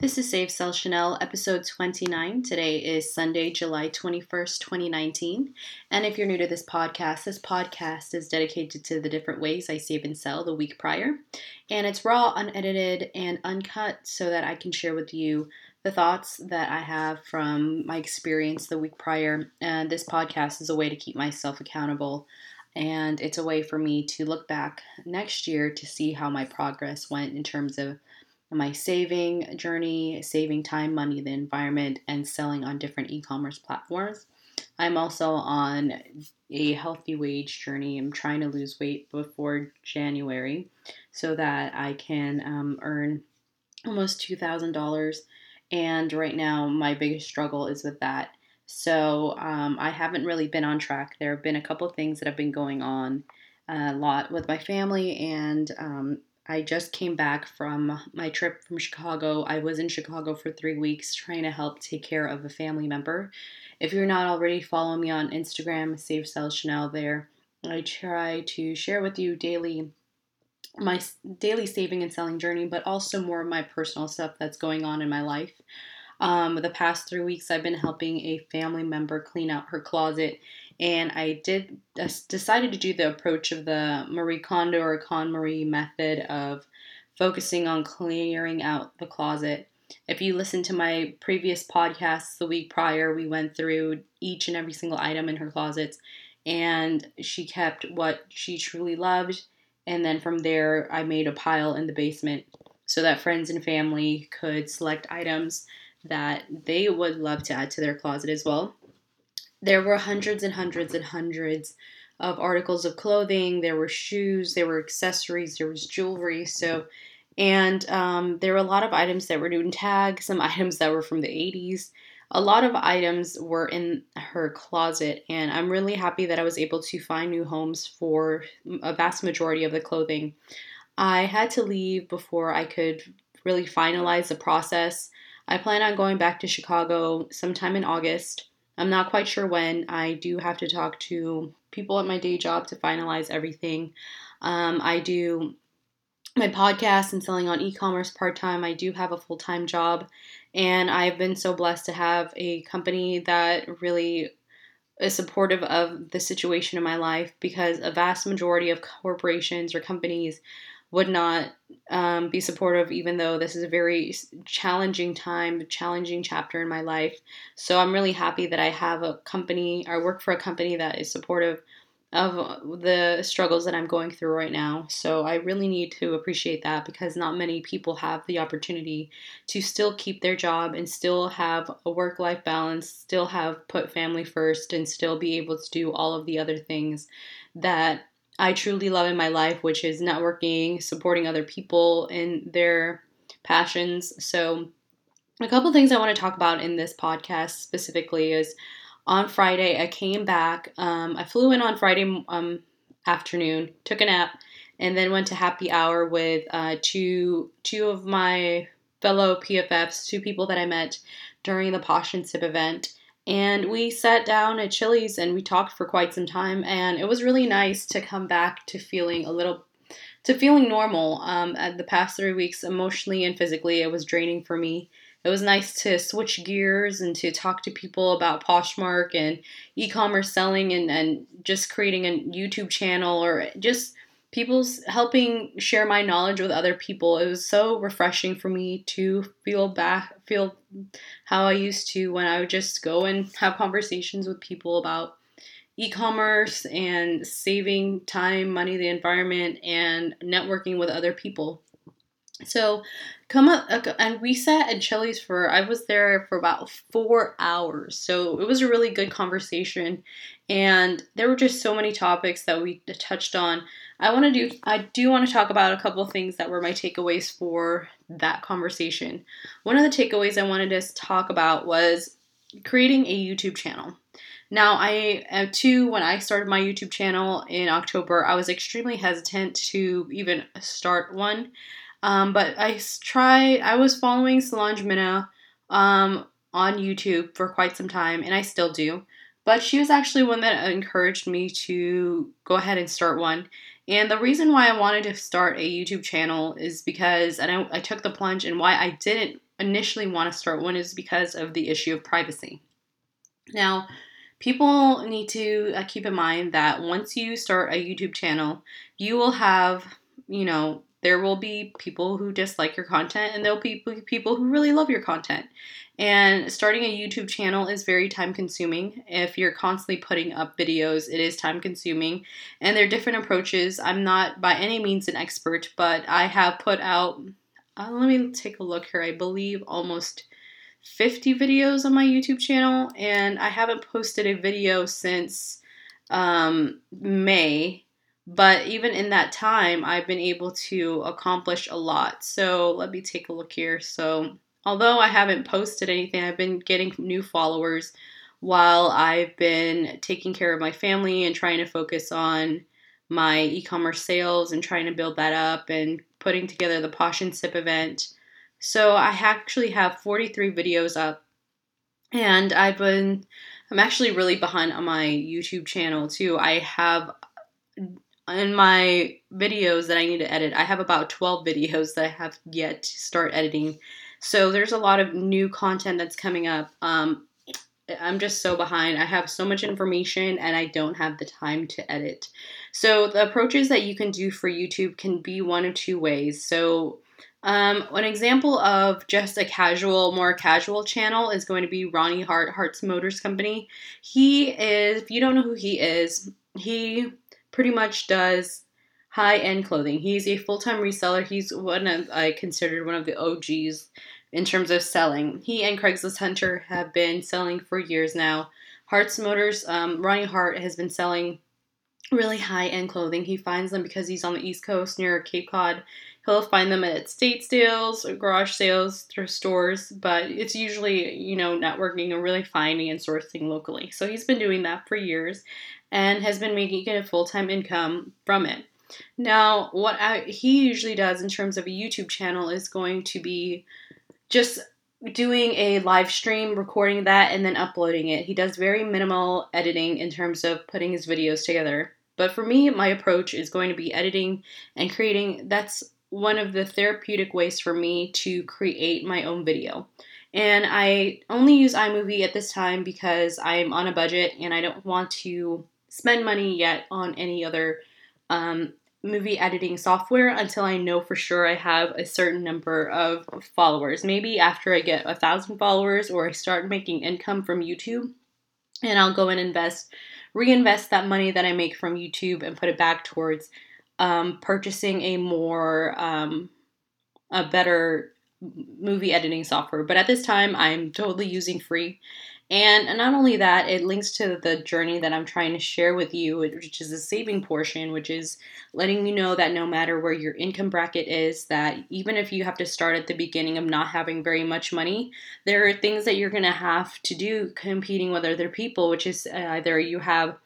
This is Save Sell Shenel, episode 29. Today is Sunday, July 21st, 2019. And if you're new to this podcast, this podcast is dedicated to the different ways I save and sell the week prior. And it's raw, unedited, and uncut so that I can share with you the thoughts that I have from my experience the week prior. And this podcast is a way to keep myself accountable. And it's a way for me to look back next year to see how my progress went in terms of my saving journey, saving time, money, the environment, and selling on different e commerce platforms. I'm also on a healthy wage journey. I'm trying to lose weight before January so that I can um, earn almost $2,000. And right now, my biggest struggle is with that. So um, I haven't really been on track. There have been a couple things that have been going on a lot with my family, and um, I just came back from my trip from Chicago. I was in Chicago for three weeks trying to help take care of a family member. If you're not already following me on Instagram, Save Sell Shenel there. I try to share with you daily my daily saving and selling journey, but also more of my personal stuff that's going on in my life. Um, the past three weeks, I've been helping a family member clean out her closet and I did decided to do the approach of the Marie Kondo or KonMari method of focusing on clearing out the closet. If you listen to my previous podcasts the week prior, we went through each and every single item in her closets, and she kept what she truly loved. And then from there, I made a pile in the basement so that friends and family could select items that they would love to add to their closet as well there were hundreds and hundreds and hundreds of articles of clothing. There were shoes, there were accessories, there was jewelry. So, and um, there were a lot of items that were new in tag, some items that were from the 80s. A lot of items were in her closet, and I'm really happy that I was able to find new homes for a vast majority of the clothing. I had to leave before I could really finalize the process. I plan on going back to Chicago sometime in August I'm not quite sure when. I do have to talk to people at my day job to finalize everything. Um, I do my podcast and selling on e commerce part time. I do have a full time job, and I've been so blessed to have a company that really is supportive of the situation in my life because a vast majority of corporations or companies would not um, be supportive, even though this is a very challenging time, challenging chapter in my life. So I'm really happy that I have a company, I work for a company that is supportive of the struggles that I'm going through right now. So I really need to appreciate that because not many people have the opportunity to still keep their job and still have a work life balance, still have put family first, and still be able to do all of the other things that I truly love in my life, which is networking, supporting other people in their passions. So, a couple things I want to talk about in this podcast specifically is on Friday, I came back. Um, I flew in on Friday um, afternoon, took a nap, and then went to happy hour with uh, two two of my fellow PFFs, two people that I met during the Posh and Sip event and we sat down at Chili's and we talked for quite some time and it was really nice to come back to feeling a little to feeling normal. Um, at the past three weeks emotionally and physically it was draining for me. It was nice to switch gears and to talk to people about poshmark and e-commerce selling and, and just creating a youtube channel or just people's helping share my knowledge with other people. It was so refreshing for me to feel back, feel how I used to when I would just go and have conversations with people about e-commerce and saving time, money, the environment, and networking with other people. So come up uh, and we sat at Chili's for I was there for about four hours. So it was a really good conversation and there were just so many topics that we touched on. I want to do I do want to talk about a couple things that were my takeaways for that conversation. One of the takeaways I wanted to talk about was creating a YouTube channel. Now, I uh, too, when I started my YouTube channel in October, I was extremely hesitant to even start one. Um, but I tried, I was following Solange Minna um, on YouTube for quite some time, and I still do. But she was actually one that encouraged me to go ahead and start one. And the reason why I wanted to start a YouTube channel is because, and I, I took the plunge, and why I didn't initially want to start one is because of the issue of privacy. Now, people need to uh, keep in mind that once you start a YouTube channel, you will have, you know, there will be people who dislike your content and there'll be people who really love your content. And starting a YouTube channel is very time consuming. If you're constantly putting up videos, it is time consuming. And there are different approaches. I'm not by any means an expert, but I have put out, uh, let me take a look here, I believe almost 50 videos on my YouTube channel. And I haven't posted a video since um, May but even in that time, I've been able to accomplish a lot. So let me take a look here. So, although I haven't posted anything, I've been getting new followers while I've been taking care of my family and trying to focus on my e commerce sales and trying to build that up and putting together the Posh and Sip event. So, I actually have 43 videos up and I've been I'm actually really behind on my YouTube channel too. I have in my videos that I need to edit, I have about 12 videos that I have yet to start editing. So there's a lot of new content that's coming up. Um, I'm just so behind. I have so much information and I don't have the time to edit. So the approaches that you can do for YouTube can be one of two ways. So um, an example of just a casual, more casual channel is going to be Ronnie Hart, Hart's Motors Company. He is, if you don't know who he is, he pretty much does high end clothing. He's a full time reseller. He's one of I considered one of the OGs in terms of selling. He and Craigslist Hunter have been selling for years now. Hart's Motors, um, Ronnie Hart has been selling really high end clothing. He finds them because he's on the East Coast near Cape Cod. He'll find them at state sales, garage sales, thrift stores, but it's usually, you know, networking and really finding and sourcing locally. So he's been doing that for years and has been making a full time income from it. Now, what I, he usually does in terms of a YouTube channel is going to be just doing a live stream, recording that, and then uploading it. He does very minimal editing in terms of putting his videos together. But for me, my approach is going to be editing and creating. That's one of the therapeutic ways for me to create my own video. And I only use iMovie at this time because I'm on a budget and I don't want to spend money yet on any other um, movie editing software until I know for sure I have a certain number of followers. Maybe after I get a thousand followers or I start making income from YouTube, and I'll go and invest, reinvest that money that I make from YouTube and put it back towards um, purchasing a more, um, a better movie editing software. But at this time, I'm totally using free and not only that, it links to the journey that I'm trying to share with you, which is the saving portion, which is letting you know that no matter where your income bracket is, that even if you have to start at the beginning of not having very much money, there are things that you're going to have to do competing with other people, which is uh, either you have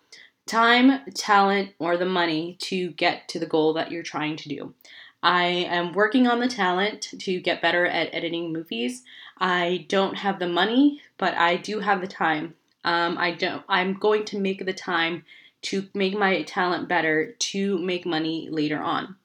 time, talent, or the money to get to the goal that you're trying to do. I am working on the talent to get better at editing movies. I don't have the money, but I do have the time. Um, I don't. I'm going to make the time to make my talent better to make money later on.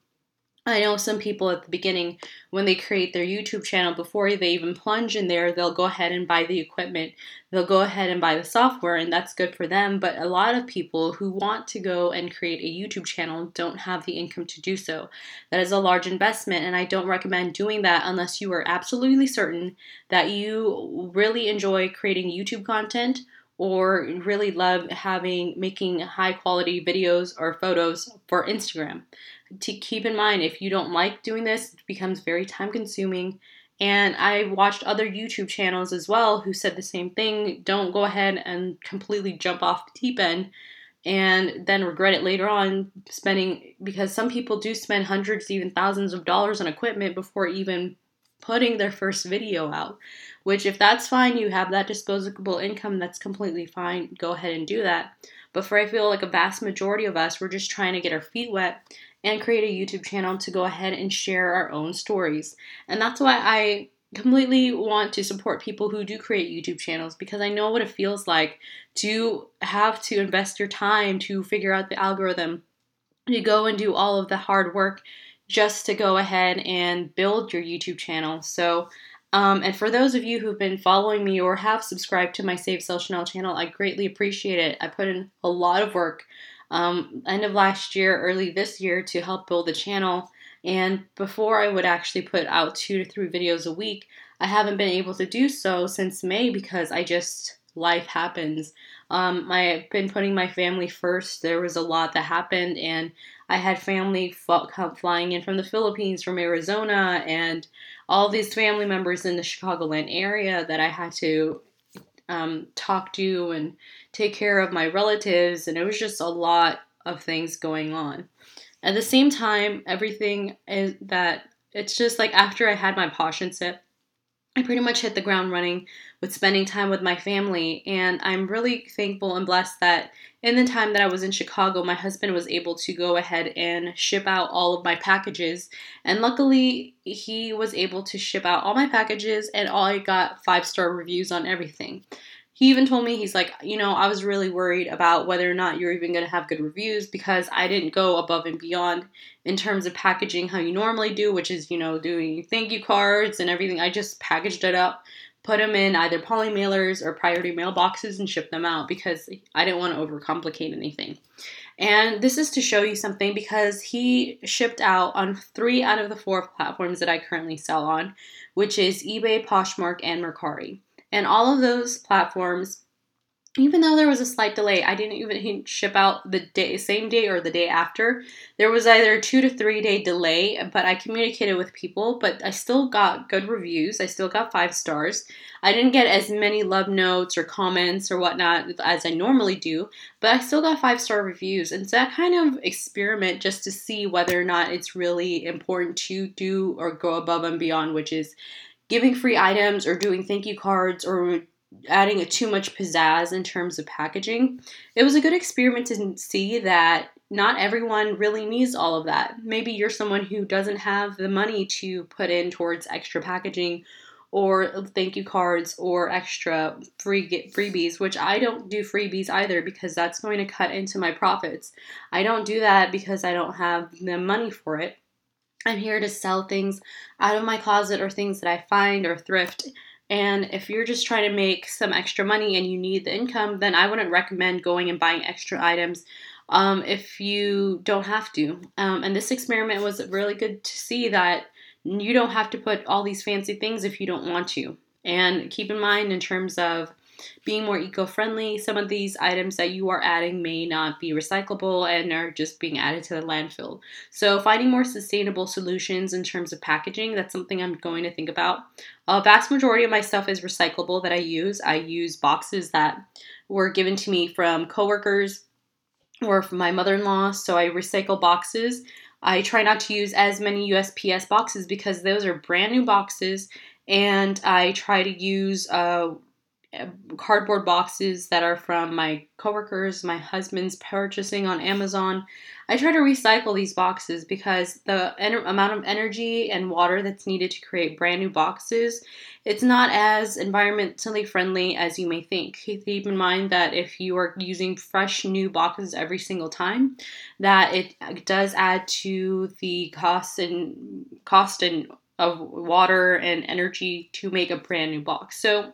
I know some people at the beginning, when they create their YouTube channel, before they even plunge in there, they'll go ahead and buy the equipment. They'll go ahead and buy the software, and that's good for them. But a lot of people who want to go and create a YouTube channel don't have the income to do so. That is a large investment, and I don't recommend doing that unless you are absolutely certain that you really enjoy creating YouTube content or really love having making high quality videos or photos for Instagram to keep in mind if you don't like doing this, it becomes very time consuming. And I watched other YouTube channels as well who said the same thing. Don't go ahead and completely jump off the deep end and then regret it later on spending because some people do spend hundreds, even thousands of dollars on equipment before even putting their first video out. Which, if that's fine, you have that disposable income, that's completely fine. Go ahead and do that. But for I feel like a vast majority of us, we're just trying to get our feet wet and create a YouTube channel to go ahead and share our own stories. And that's why I completely want to support people who do create YouTube channels because I know what it feels like to have to invest your time to figure out the algorithm, to go and do all of the hard work just to go ahead and build your YouTube channel. So Um, and for those of you who've been following me or have subscribed to my Save Sell Shenel channel, I greatly appreciate it. I put in a lot of work um, end of last year, early this year to help build the channel. And before I would actually put out two to three videos a week, I haven't been able to do so since May because I just life happens. Um, I've been putting my family first. There was a lot that happened, and I had family flying in from the Philippines, from Arizona, and all these family members in the Chicagoland area that I had to um, talk to and take care of my relatives, and it was just a lot of things going on. At the same time, everything is that it's just like after I had my Posh and Sip, I pretty much hit the ground running with spending time with my family. And I'm really thankful and blessed that in the time that I was in Chicago, my husband was able to go ahead and ship out all of my packages. And luckily, he was able to ship out all my packages, and all I got five star reviews on everything. He even told me, he's like, you know, I was really worried about whether or not you're even going to have good reviews because I didn't go above and beyond in terms of packaging how you normally do, which is, you know, doing thank you cards and everything. I just packaged it up, put them in either poly mailers or priority mailboxes and shipped them out because I didn't want to overcomplicate anything. And this is to show you something because he shipped out on three out of the four platforms that I currently sell on, which is eBay, Poshmark, and Mercari. And all of those platforms, even though there was a slight delay, I didn't even ship out the day, same day or the day after. There was either a two to three day delay, but I communicated with people, but I still got good reviews. I still got five stars. I didn't get as many love notes or comments or whatnot as I normally do, but I still got five star reviews. And so that kind of experiment just to see whether or not it's really important to do or go above and beyond, which is giving free items or doing thank you cards or adding a too much pizzazz in terms of packaging. It was a good experiment to see that not everyone really needs all of that. Maybe you're someone who doesn't have the money to put in towards extra packaging or thank you cards or extra free freebies, which I don't do freebies either because that's going to cut into my profits. I don't do that because I don't have the money for it. I'm here to sell things out of my closet or things that I find or thrift. And if you're just trying to make some extra money and you need the income, then I wouldn't recommend going and buying extra items um, if you don't have to. Um, and this experiment was really good to see that you don't have to put all these fancy things if you don't want to. And keep in mind, in terms of being more eco friendly. Some of these items that you are adding may not be recyclable and are just being added to the landfill. So, finding more sustainable solutions in terms of packaging, that's something I'm going to think about. A vast majority of my stuff is recyclable that I use. I use boxes that were given to me from coworkers or from my mother in law, so I recycle boxes. I try not to use as many USPS boxes because those are brand new boxes, and I try to use uh, Uh, cardboard boxes that are from my coworkers, my husband's purchasing on Amazon. I try to recycle these boxes because the en- amount of energy and water that's needed to create brand new boxes, it's not as environmentally friendly as you may think. Keep in mind that if you are using fresh new boxes every single time, that it does add to the cost and cost and of water and energy to make a brand new box. So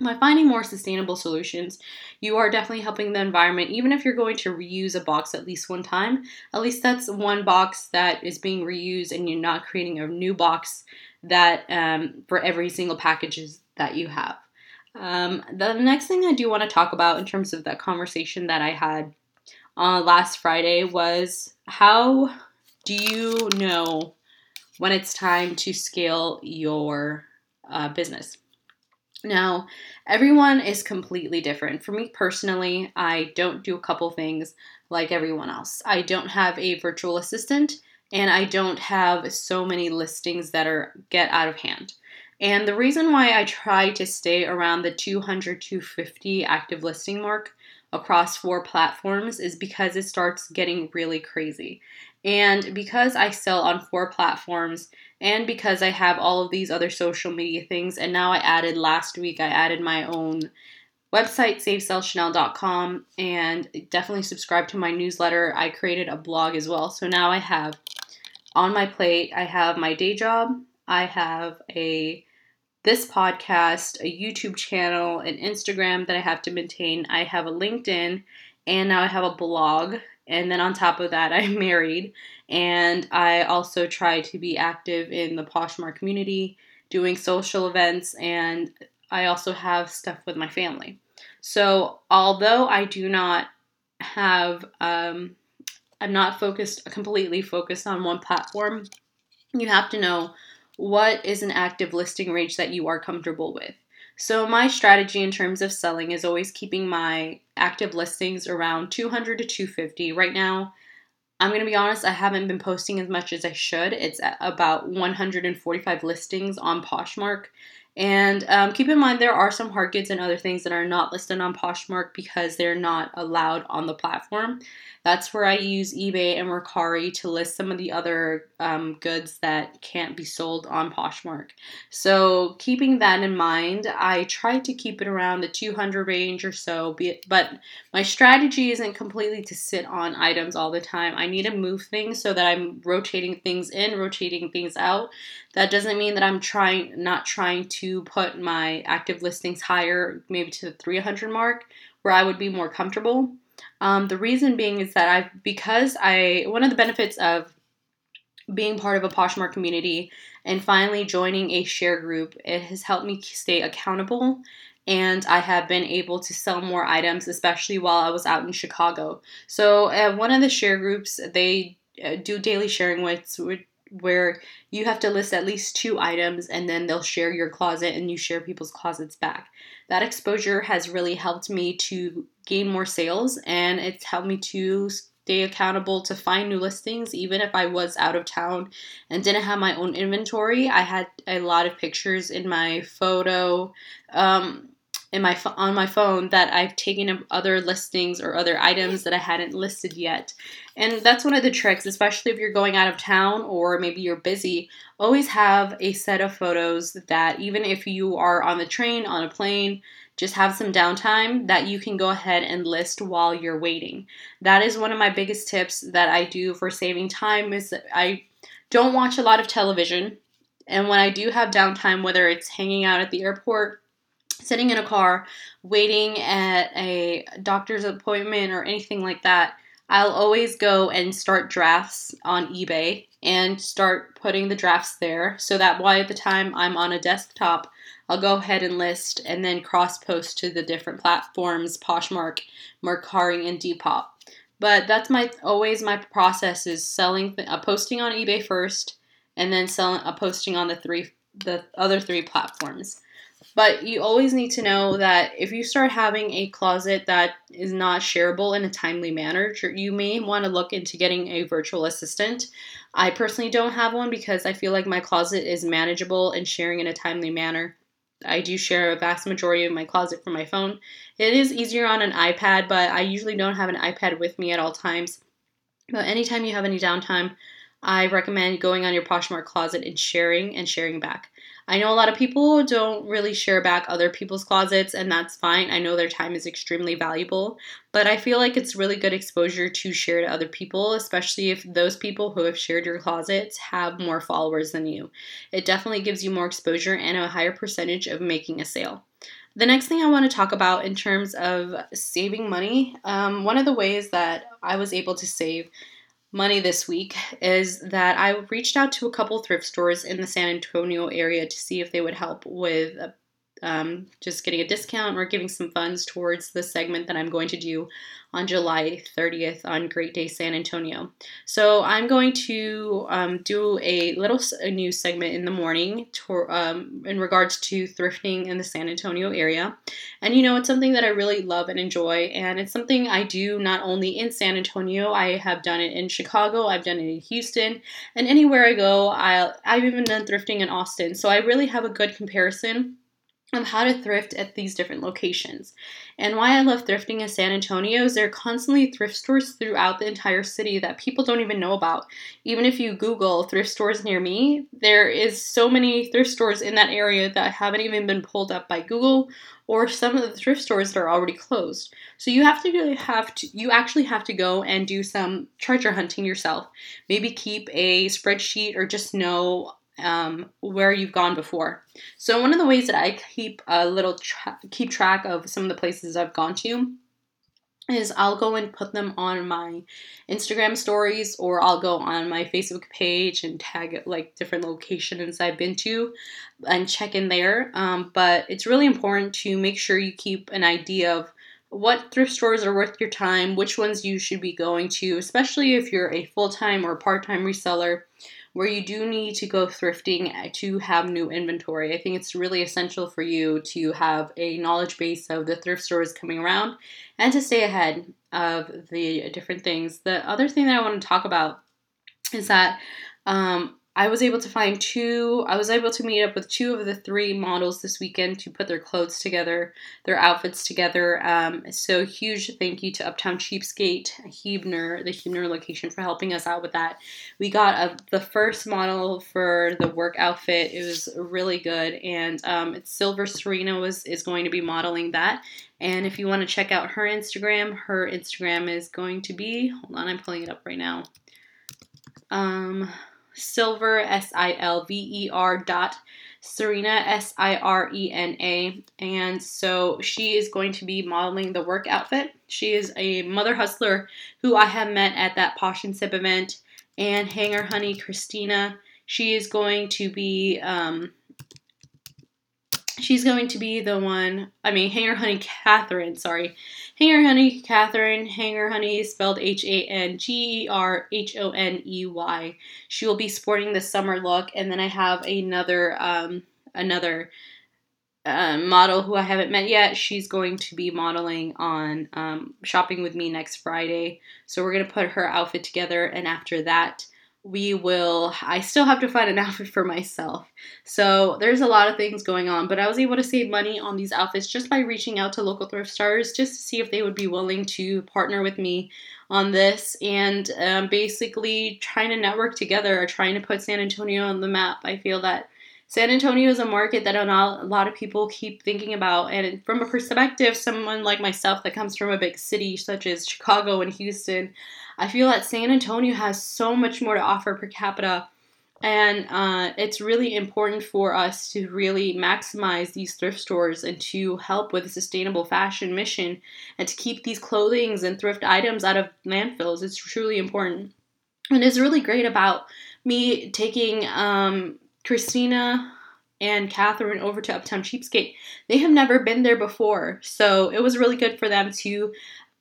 by finding more sustainable solutions, you are definitely helping the environment. Even if you're going to reuse a box at least one time, at least that's one box that is being reused and you're not creating a new box that um, for every single packages that you have. Um, the next thing I do want to talk about in terms of that conversation that I had uh, last Friday was how do you know when it's time to scale your uh, business? Now, everyone is completely different. For me personally, I don't do a couple things like everyone else. I don't have a virtual assistant and I don't have so many listings that are get out of hand. And the reason why I try to stay around the 200 250 active listing mark across four platforms is because it starts getting really crazy. And because I sell on four platforms, and because I have all of these other social media things, and now I added last week, I added my own website, savesellshenel.com, and definitely subscribe to my newsletter. I created a blog as well. So now I have on my plate, I have my day job, I have a this podcast, a YouTube channel, an Instagram that I have to maintain. I have a LinkedIn, and now I have a blog. And then on top of that, I'm married. And I also try to be active in the Poshmark community, doing social events, and I also have stuff with my family. So, although I do not have, um, I'm not focused, completely focused on one platform, you have to know what is an active listing range that you are comfortable with. So, my strategy in terms of selling is always keeping my active listings around 200 to 250. Right now, I'm going to be honest, I haven't been posting as much as I should. It's about 145 listings on Poshmark. And um, keep in mind, there are some hard goods and other things that are not listed on Poshmark because they're not allowed on the platform. That's where I use eBay and Mercari to list some of the other um, goods that can't be sold on Poshmark. So, keeping that in mind, I try to keep it around the 200 range or so. But my strategy isn't completely to sit on items all the time. I need to move things so that I'm rotating things in, rotating things out. That doesn't mean that I'm trying, not trying to put my active listings higher, maybe to the 300 mark, where I would be more comfortable. Um, the reason being is that I, because I, one of the benefits of being part of a Poshmark community and finally joining a share group, it has helped me stay accountable and I have been able to sell more items, especially while I was out in Chicago. So, uh, one of the share groups, they uh, do daily sharing with, where you have to list at least two items and then they'll share your closet and you share people's closets back. That exposure has really helped me to gain more sales and it's helped me to stay accountable to find new listings even if I was out of town and didn't have my own inventory. I had a lot of pictures in my photo um, in my on my phone that I've taken of other listings or other items that I hadn't listed yet. And that's one of the tricks, especially if you're going out of town or maybe you're busy. Always have a set of photos that even if you are on the train, on a plane, just have some downtime that you can go ahead and list while you're waiting. That is one of my biggest tips that I do for saving time is I don't watch a lot of television. And when I do have downtime, whether it's hanging out at the airport sitting in a car waiting at a doctor's appointment or anything like that, I'll always go and start drafts on eBay and start putting the drafts there so that by the time I'm on a desktop, I'll go ahead and list and then cross post to the different platforms Poshmark, Mercari, and Depop. But that's my always my process is selling uh, posting on eBay first and then selling uh, posting on the three the other three platforms. But you always need to know that if you start having a closet that is not shareable in a timely manner, you may want to look into getting a virtual assistant. I personally don't have one because I feel like my closet is manageable and sharing in a timely manner. I do share a vast majority of my closet from my phone. It is easier on an iPad, but I usually don't have an iPad with me at all times. But anytime you have any downtime, I recommend going on your Poshmark closet and sharing and sharing back. I know a lot of people don't really share back other people's closets, and that's fine. I know their time is extremely valuable, but I feel like it's really good exposure to share to other people, especially if those people who have shared your closets have more followers than you. It definitely gives you more exposure and a higher percentage of making a sale. The next thing I want to talk about in terms of saving money, um, one of the ways that I was able to save money this week is that I reached out to a couple thrift stores in the San Antonio area to see if they would help with um, just getting a discount or giving some funds towards the segment that I'm going to do on July 30th on Great Day San Antonio. So I'm going to um, do a little a news segment in the morning to, um, in regards to thrifting in the San Antonio area. And you know, it's something that I really love and enjoy, and it's something I do not only in San Antonio, I have done it in Chicago, I've done it in Houston, and anywhere I go, i I've even done thrifting in Austin. So I really have a good comparison of how to thrift at these different locations. And why I love thrifting in San Antonio is there are constantly thrift stores throughout the entire city that people don't even know about. Even if you Google thrift stores near me, there is so many thrift stores in that area that haven't even been pulled up by Google or some of the thrift stores that are already closed. So you have to have to you actually have to go and do some treasure hunting yourself. Maybe keep a spreadsheet or just know um, where you've gone before. So one of the ways that I keep a little tra- keep track of some of the places I've gone to is I'll go and put them on my Instagram stories or I'll go on my Facebook page and tag like different locations I've been to and check in there. Um, but it's really important to make sure you keep an idea of what thrift stores are worth your time, which ones you should be going to, especially if you're a full time or part time reseller where you do need to go thrifting to have new inventory. I think it's really essential for you to have a knowledge base of the thrift stores coming around and to stay ahead of the different things. The other thing that I want to talk about is that um, I was able to find two, I was able to meet up with two of the three models this weekend to put their clothes together, their outfits together. Um, so, huge thank you to Uptown Cheapskate, Huebner, the Huebner location, for helping us out with that. We got a, the first model for the work outfit. It was really good, and um, Silver Serena was is going to be modeling that. And if you want to check out her Instagram, her Instagram is going to be, hold on, I'm pulling it up right now. Um, Silver, S I L V E R dot Serena, S I R E N A. And so she is going to be modeling the work outfit. She is a mother hustler who I have met at that Posh and Sip event. And Hanger Honey Christina, she is going to be um, she's going to be the one, I mean, Hanger Honey Catherine, sorry. Hanger Honey Catherine, Hanger Honey spelled H A N G E R H O N E Y. She will be sporting the summer look, and then I have another, um, another uh, model who I haven't met yet. She's going to be modeling on um, Shopping with Me next Friday. So we're going to put her outfit together, and after that, we will i still have to find an outfit for myself so there's a lot of things going on but i was able to save money on these outfits just by reaching out to local thrift stores just to see if they would be willing to partner with me on this and um, basically trying to network together or trying to put san antonio on the map i feel that San Antonio is a market that a lot of people keep thinking about. And from a perspective, someone like myself that comes from a big city such as Chicago and Houston, I feel that San Antonio has so much more to offer per capita. And uh, it's really important for us to really maximize these thrift stores and to help with a sustainable fashion mission and to keep these clothings and thrift items out of landfills. It's truly important. And it's really great about me taking um, Christina and Catherine over to Uptown Cheapskate. They have never been there before, so it was really good for them to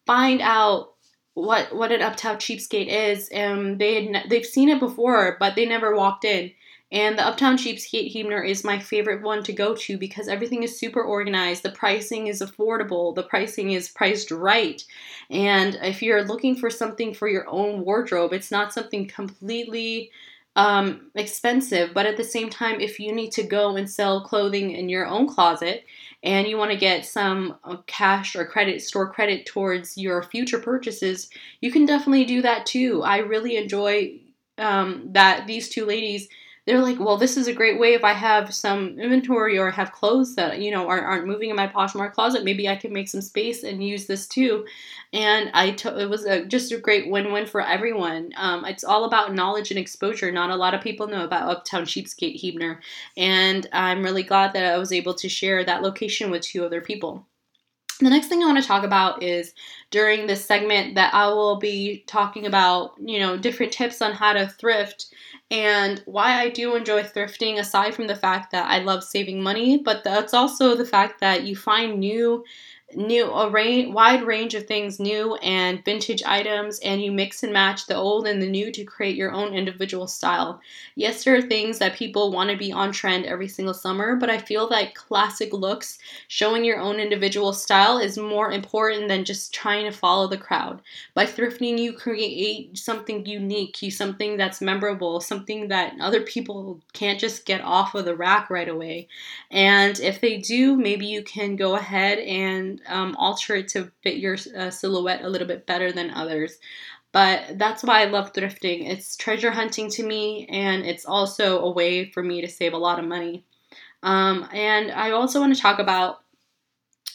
find out what what an Uptown Cheapskate is. And they had, they've seen it before, but they never walked in. And the Uptown Cheapskate Huebner is my favorite one to go to because everything is super organized. The pricing is affordable. The pricing is priced right. And if you're looking for something for your own wardrobe, it's not something completely um, expensive, but at the same time, if you need to go and sell clothing in your own closet and you want to get some uh, cash or credit, store credit towards your future purchases, you can definitely do that too. I really enjoy um, that these two ladies they're like, well, this is a great way if I have some inventory or have clothes that you know aren't, aren't moving in my Poshmark closet. Maybe I can make some space and use this too. And I t- it was a, just a great win-win for everyone. Um, it's all about knowledge and exposure. Not a lot of people know about Uptown Cheapskate Huebner, and I'm really glad that I was able to share that location with two other people. The next thing I want to talk about is during this segment that I will be talking about, you know, different tips on how to thrift and why I do enjoy thrifting, aside from the fact that I love saving money, but that's also the fact that you find new new a range, wide range of things new and vintage items and you mix and match the old and the new to create your own individual style. Yes there are things that people want to be on trend every single summer but i feel that classic looks showing your own individual style is more important than just trying to follow the crowd. By thrifting you create something unique you something that's memorable something that other people can't just get off of the rack right away. And if they do maybe you can go ahead and um, alter it to fit your uh, silhouette a little bit better than others. But that's why I love thrifting. It's treasure hunting to me, and it's also a way for me to save a lot of money. Um, and I also want to talk about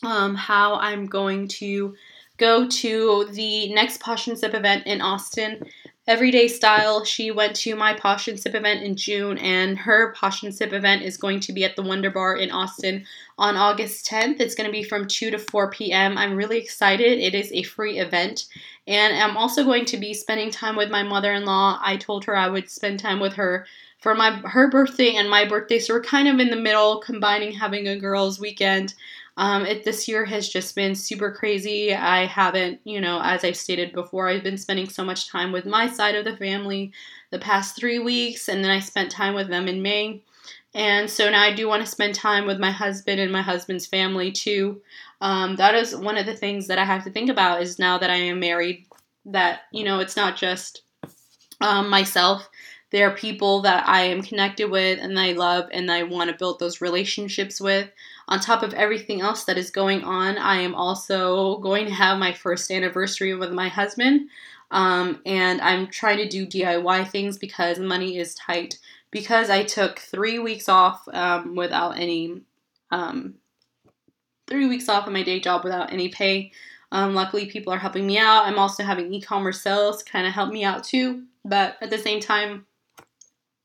um, how I'm going to go to the next Posh and Sip event in Austin Everyday Style. She went to my Posh and Sip event in June, and her Posh and Sip event is going to be at the Wonder Bar in Austin on August 10th. It's going to be from 2 to 4 p.m. I'm really excited. It is a free event, and I'm also going to be spending time with my mother in law. I told her I would spend time with her for my her birthday and my birthday, so we're kind of in the middle, combining having a girls' weekend. Um, it this year has just been super crazy. I haven't, you know, as I've stated before, I've been spending so much time with my side of the family the past three weeks, and then I spent time with them in May. And so now I do want to spend time with my husband and my husband's family too. Um, that is one of the things that I have to think about is now that I am married, that, you know, it's not just um, myself there are people that I am connected with and I love and I want to build those relationships with. On top of everything else that is going on, I am also going to have my first anniversary with my husband. Um, and I'm trying to do DIY things because money is tight. Because I took three weeks off um, without any, um, three weeks off of my day job without any pay. Um, luckily, people are helping me out. I'm also having e commerce sales kind of help me out too. But at the same time,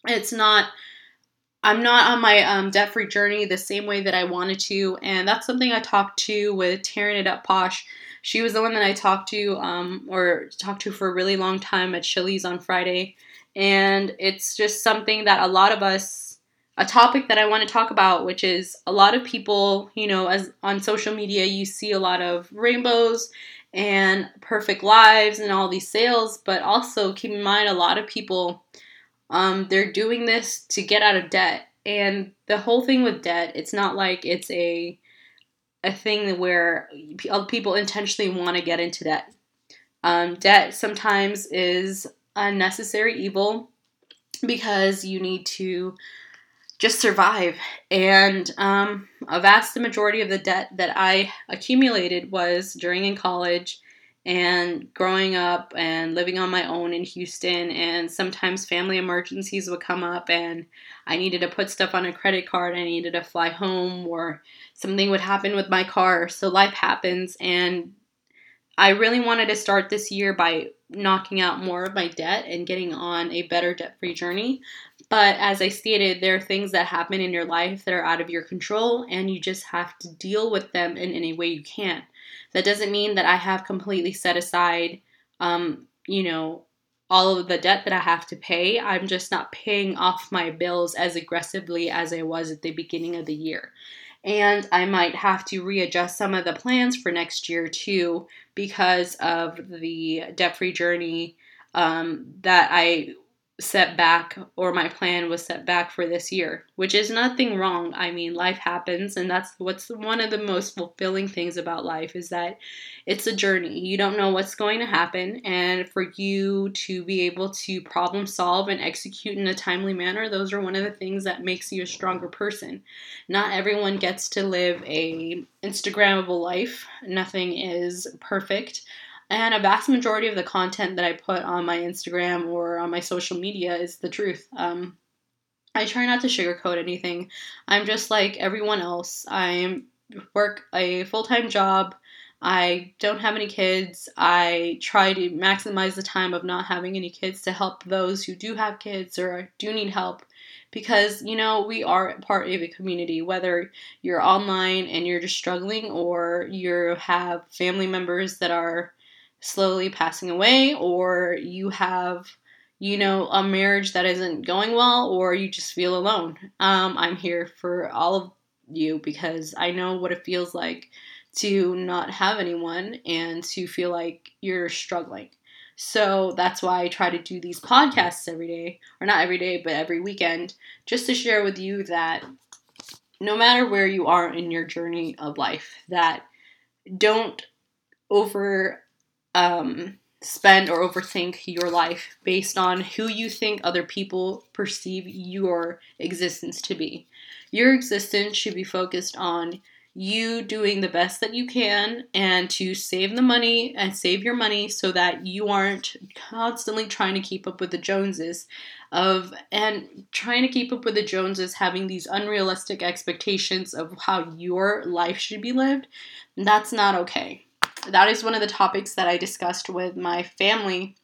it's not I'm not on my um, debt free journey the same way that I wanted to, and that's something I talked to with tearing it up posh. She was the one that I talked to, um, or talked to for a really long time at Chili's on Friday, and it's just something that a lot of us, a topic that I want to talk about, which is a lot of people, you know, as on social media, you see a lot of rainbows and perfect lives and all these sales, but also keep in mind a lot of people um, they're doing this to get out of debt. And the whole thing with debt, it's not like it's a a thing where people intentionally want to get into debt. Um, debt sometimes is a necessary evil because you need to just survive. And um, a vast majority of the debt that I accumulated was during in college and growing up and living on my own in Houston, and sometimes family emergencies would come up, and I needed to put stuff on a credit card, I needed to fly home, or something would happen with my car. So life happens, and I really wanted to start this year by knocking out more of my debt and getting on a better debt free journey. But as I stated, there are things that happen in your life that are out of your control, and you just have to deal with them in any way you can. That doesn't mean that I have completely set aside, um, you know, all of the debt that I have to pay. I'm just not paying off my bills as aggressively as I was at the beginning of the year. And I might have to readjust some of the plans for next year too because of the debt free journey um, that I set back or my plan was set back for this year, which is nothing wrong. I mean, life happens and that's what's one of the most fulfilling things about life is that it's a journey. You don't know what's going to happen and for you to be able to problem solve and execute in a timely manner, those are one of the things that makes you a stronger person. Not everyone gets to live a instagrammable life. Nothing is perfect. And a vast majority of the content that I put on my Instagram or on my social media is the truth. Um, I try not to sugarcoat anything. I'm just like everyone else. I work a full time job. I don't have any kids. I try to maximize the time of not having any kids to help those who do have kids or do need help because you know we are part of a community whether you're online and you're just struggling or you have family members that are slowly passing away, or you have, you know, a marriage that isn't going well, or you just feel alone. Um, I'm here for all of you because I know what it feels like to not have anyone and to feel like you're struggling. So that's why I try to do these podcasts every day, or not every day, but every weekend, just to share with you that no matter where you are in your journey of life, that don't over um, spend or overthink your life based on who you think other people perceive your existence to be. Your existence should be focused on you doing the best that you can and to save the money and save your money so that you aren't constantly trying to keep up with the Joneses of and trying to keep up with the Joneses having these unrealistic expectations of how your life should be lived. That's not okay that is one of the topics that I discussed with my family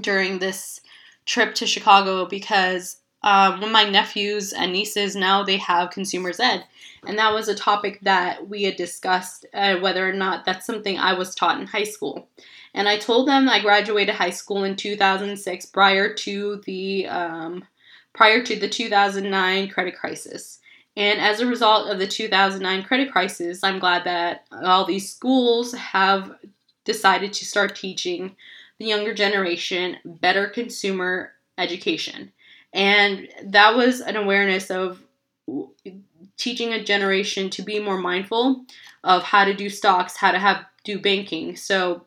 during this trip to Chicago because um, of my nephews and nieces now they have consumers ed. And that was a topic that we had discussed uh, whether or not that's something i was taught in high school. And i told them i graduated high school in 2006 prior to the um, prior to the 2009 credit crisis and as a result of the 2009 credit crisis i'm glad that all these schools have decided to start teaching the younger generation better consumer education and that was an awareness of teaching a generation to be more mindful of how to do stocks, how to have do banking. So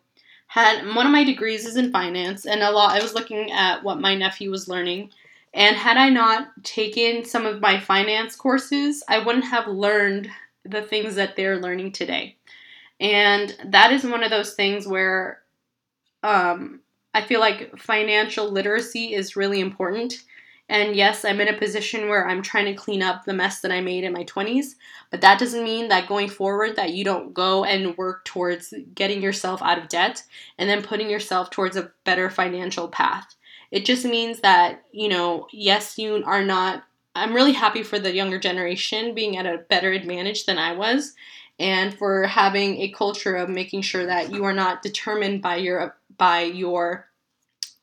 had one of my degrees is in finance and a lot I was looking at what my nephew was learning and had I not taken some of my finance courses, I wouldn't have learned the things that they're learning today. And that is one of those things where um, I feel like financial literacy is really important and yes, I'm in a position where I'm trying to clean up the mess that I made in my 20s, but that doesn't mean that going forward that you don't go and work towards getting yourself out of debt and then putting yourself towards a better financial path. It just means that, you know, yes, you are not I'm really happy for the younger generation being at a better advantage than I was and for having a culture of making sure that you are not determined by your by your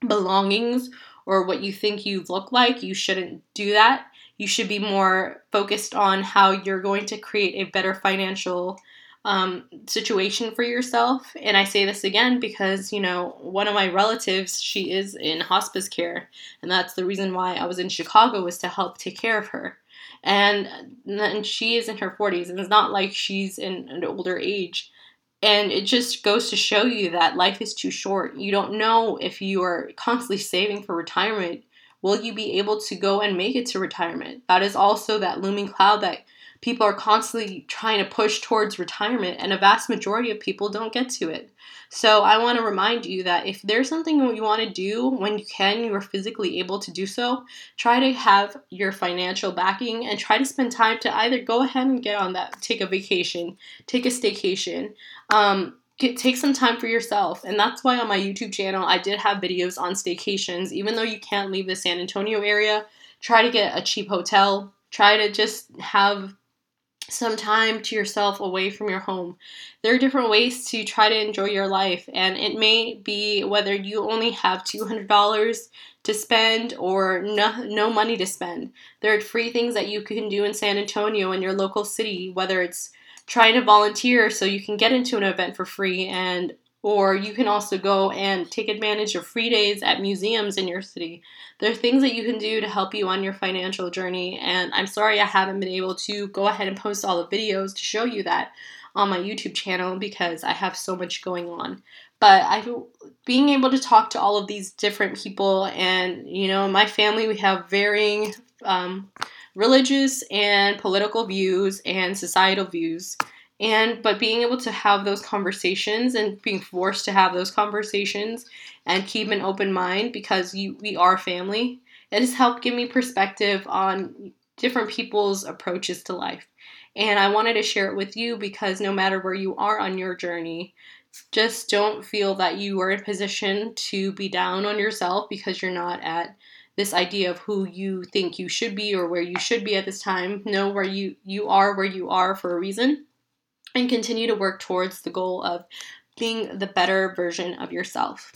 belongings or what you think you look like, you shouldn't do that. You should be more focused on how you're going to create a better financial um, situation for yourself. And I say this again because, you know, one of my relatives, she is in hospice care. And that's the reason why I was in Chicago was to help take care of her. And, and she is in her 40s, and it's not like she's in an older age. And it just goes to show you that life is too short. You don't know if you are constantly saving for retirement, will you be able to go and make it to retirement? That is also that looming cloud that people are constantly trying to push towards retirement, and a vast majority of people don't get to it. So, I want to remind you that if there's something you want to do when you can, you are physically able to do so, try to have your financial backing and try to spend time to either go ahead and get on that, take a vacation, take a staycation. Um, Get, take some time for yourself. And that's why on my YouTube channel, I did have videos on staycations. Even though you can't leave the San Antonio area, try to get a cheap hotel. Try to just have some time to yourself away from your home. There are different ways to try to enjoy your life, and it may be whether you only have $200 to spend or no, no money to spend. There are free things that you can do in San Antonio in your local city, whether it's trying to volunteer so you can get into an event for free and or you can also go and take advantage of free days at museums in your city. There are things that you can do to help you on your financial journey, and I'm sorry I haven't been able to go ahead and post all the videos to show you that on my YouTube channel because I have so much going on. But I being able to talk to all of these different people, and you know, my family, we have varying um, religious and political views and societal views and but being able to have those conversations and being forced to have those conversations and keep an open mind because you we are family it has helped give me perspective on different people's approaches to life. And i wanted to share it with you because no matter where you are on your journey just don't feel that you are in position to be down on yourself because you're not at this idea of who you think you should be or where you should be at this time. Know where you you are where you are for a reason and continue to work towards the goal of being the better version of yourself.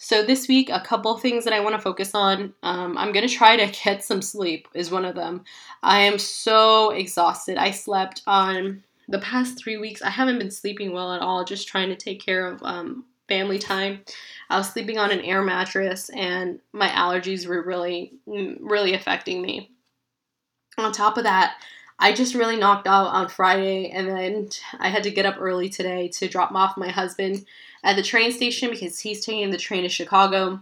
So, this week, a couple things that I want to focus on. Um, I'm going to try to get some sleep, is one of them. I am so exhausted. I slept on the past three weeks. I haven't been sleeping well at all, just trying to take care of um, family time. I was sleeping on an air mattress, and my allergies were really, really affecting me. On top of that, I just really knocked out on Friday, and then I had to get up early today to drop off my husband at the train station because he's taking the train to Chicago.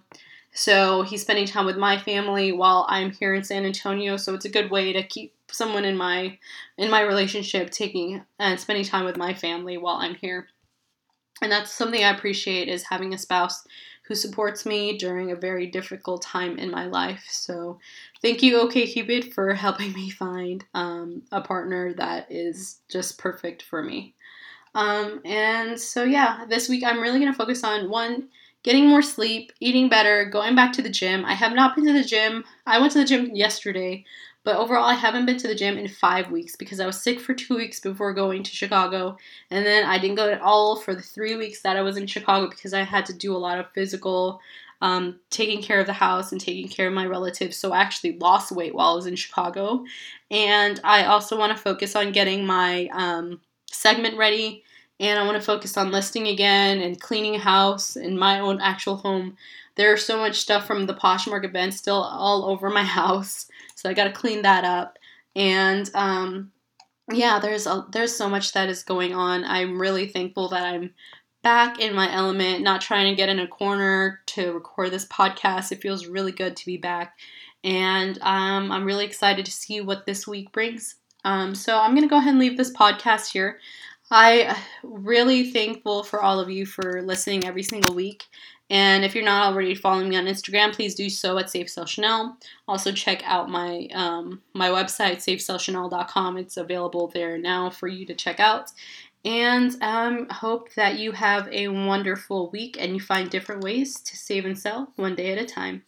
So he's spending time with my family while I'm here in San Antonio. So it's a good way to keep someone in my in my relationship taking and spending time with my family while I'm here. And that's something I appreciate is having a spouse who supports me during a very difficult time in my life. So thank you, OkCupid, for helping me find um, a partner that is just perfect for me. Um, and so, yeah, this week I'm really going to focus on one, getting more sleep, eating better, going back to the gym. I have not been to the gym. I went to the gym yesterday, but overall, I haven't been to the gym in five weeks because I was sick for two weeks before going to Chicago. And then I didn't go at all for the three weeks that I was in Chicago because I had to do a lot of physical um, taking care of the house and taking care of my relatives. So I actually lost weight while I was in Chicago. And I also want to focus on getting my um, segment ready. And I want to focus on listing again and cleaning house in my own actual home. There's so much stuff from the Poshmark event still all over my house. So I got to clean that up. And um, yeah, there's a, there's so much that is going on. I'm really thankful that I'm back in my element, not trying to get in a corner to record this podcast. It feels really good to be back. And um, I'm really excited to see what this week brings. Um, so I'm going to go ahead and leave this podcast here. I really thankful for all of you for listening every single week. And if you're not already following me on Instagram, please do so at Save Shenel. Also check out my um, my website, savesellshenel.com. It's available there now for you to check out. And um, hope that you have a wonderful week and you find different ways to save and sell one day at a time.